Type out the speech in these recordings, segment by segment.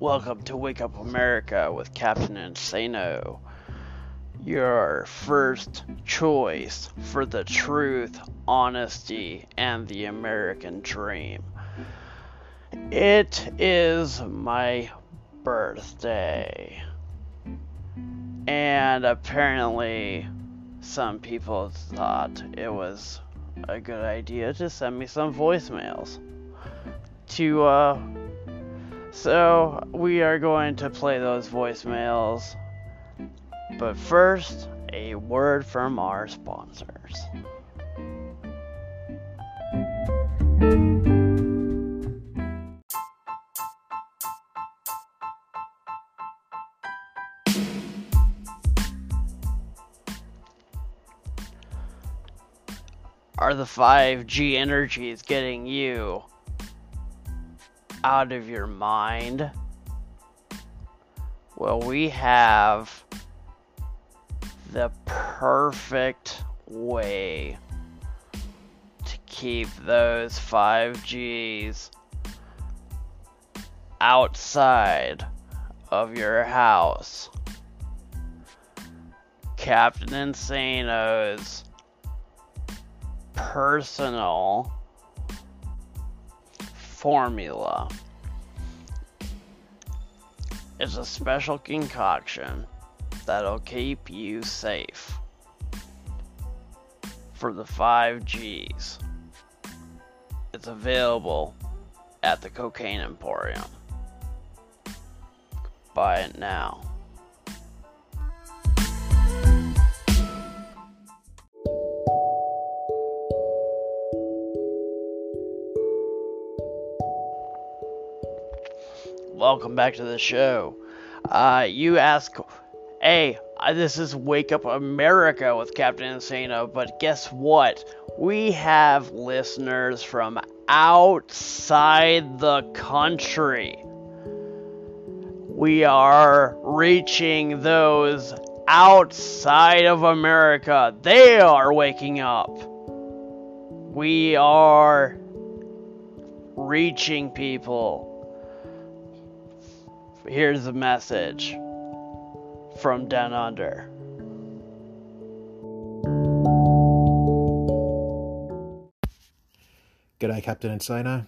Welcome to Wake Up America with Captain Insano. Your first choice for the truth, honesty, and the American dream. It is my birthday. And apparently, some people thought it was a good idea to send me some voicemails. To, uh, so we are going to play those voicemails. But first, a word from our sponsors. Are the 5G energies getting you out of your mind? Well, we have the perfect way to keep those 5Gs outside of your house. Captain Insano's personal formula is a special concoction that'll keep you safe for the 5Gs. It's available at the Cocaine Emporium. Buy it now. Welcome back to the show. Uh, you ask, hey, uh, this is Wake Up America with Captain Insano, but guess what? We have listeners from outside the country. We are reaching those outside of America. They are waking up. We are reaching people. Here's a message from down under. G'day, Captain Insano.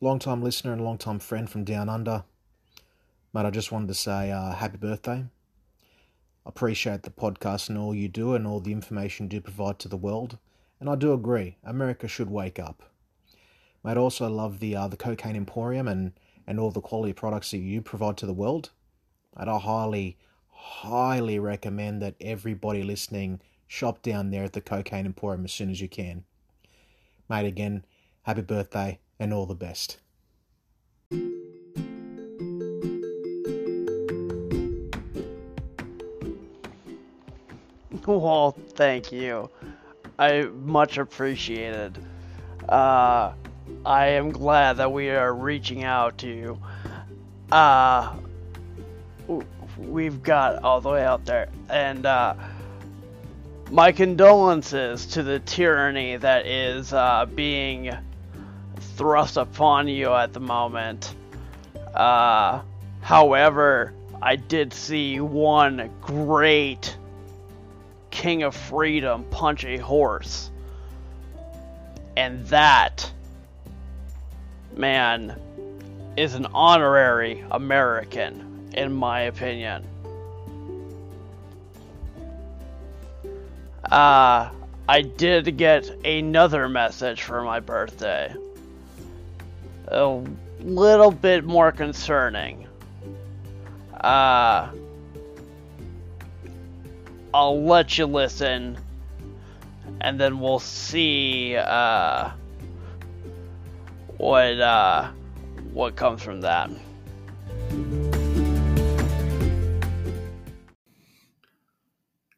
Long time listener and long time friend from down under. Mate, I just wanted to say uh, happy birthday. Appreciate the podcast and all you do and all the information you do provide to the world. And I do agree, America should wake up. Mate, also love the uh, the Cocaine Emporium and, and all the quality products that you provide to the world. And I highly, highly recommend that everybody listening shop down there at the Cocaine Emporium as soon as you can. Mate, again, happy birthday and all the best. Well, thank you. I much appreciated. Uh, I am glad that we are reaching out to you. Uh, we've got all the way out there. And uh, my condolences to the tyranny that is uh, being thrust upon you at the moment. Uh, however, I did see one great King of Freedom punch a horse. And that, man, is an honorary American, in my opinion. Uh, I did get another message for my birthday. A little bit more concerning. Uh, I'll let you listen, and then we'll see uh, what uh, what comes from that.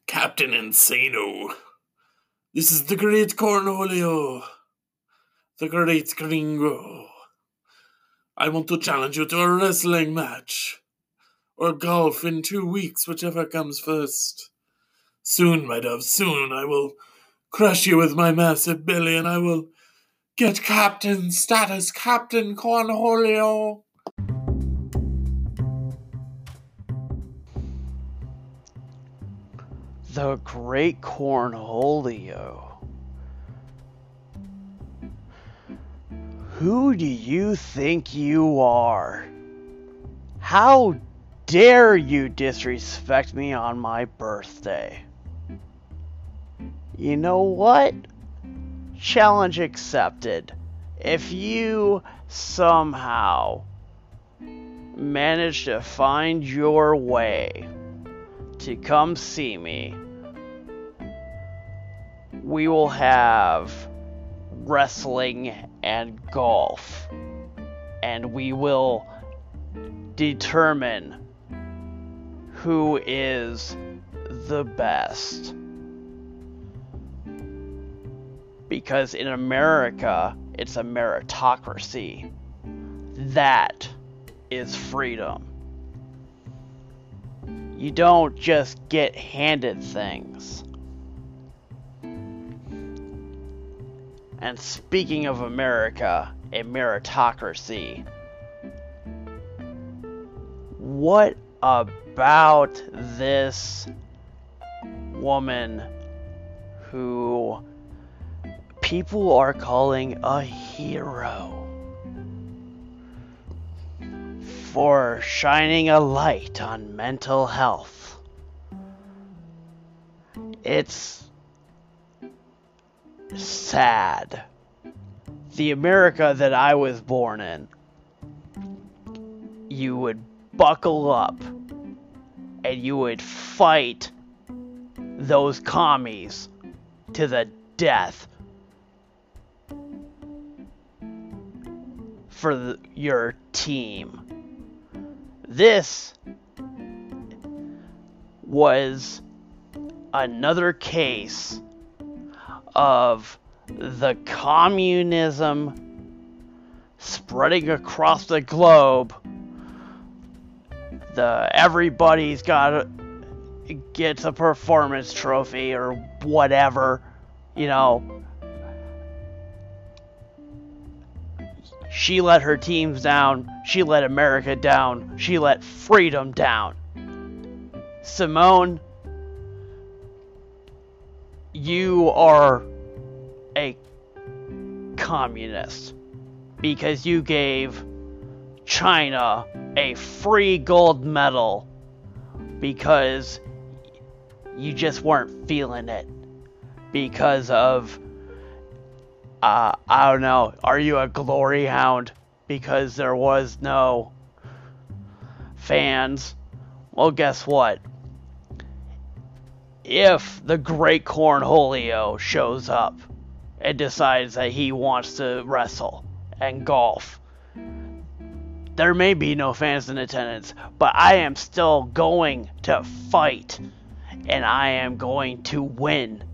Captain Insano. This is the great Cornholio. The great gringo. I want to challenge you to a wrestling match. Or golf in two weeks, whichever comes first. Soon, my dove, soon I will crush you with my massive belly and I will Get captain status, Captain Cornholio. The Great Cornholio. Who do you think you are? How dare you disrespect me on my birthday? You know what? Challenge accepted. If you somehow manage to find your way to come see me, we will have wrestling and golf. And we will determine who is the best. Because in America, it's a meritocracy. That is freedom. You don't just get handed things. And speaking of America, a meritocracy, what about this woman who people are calling a hero for shining a light on mental health? It's sad. The America that I was born in, you would buckle up and you would fight those commies to the death for the, your team. This was another case of the communism spreading across the globe the everybody's got gets a performance trophy or whatever, you know. She let her teams down. She let America down. She let freedom down. Simone, you are a communist because you gave China a free gold medal because you just weren't feeling it because of uh, I don't know. Are you a glory hound? Because there was no fans. Well, guess what? If the Great Cornholio shows up and decides that he wants to wrestle and golf, there may be no fans in attendance, but I am still going to fight and I am going to win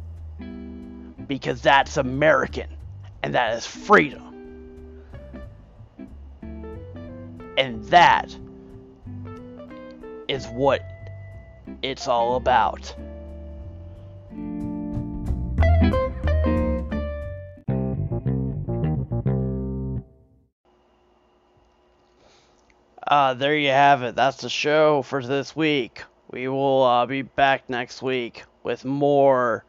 because that's American and that is freedom. And that is what it's all about. Uh, there you have it. That's the show for this week. We will uh, be back next week with more.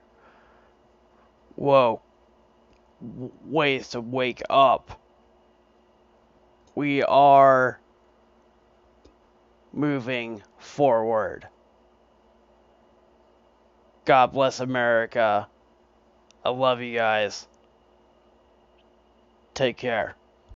Whoa. Ways to wake up. We are moving forward. God bless America. I love you guys. Take care.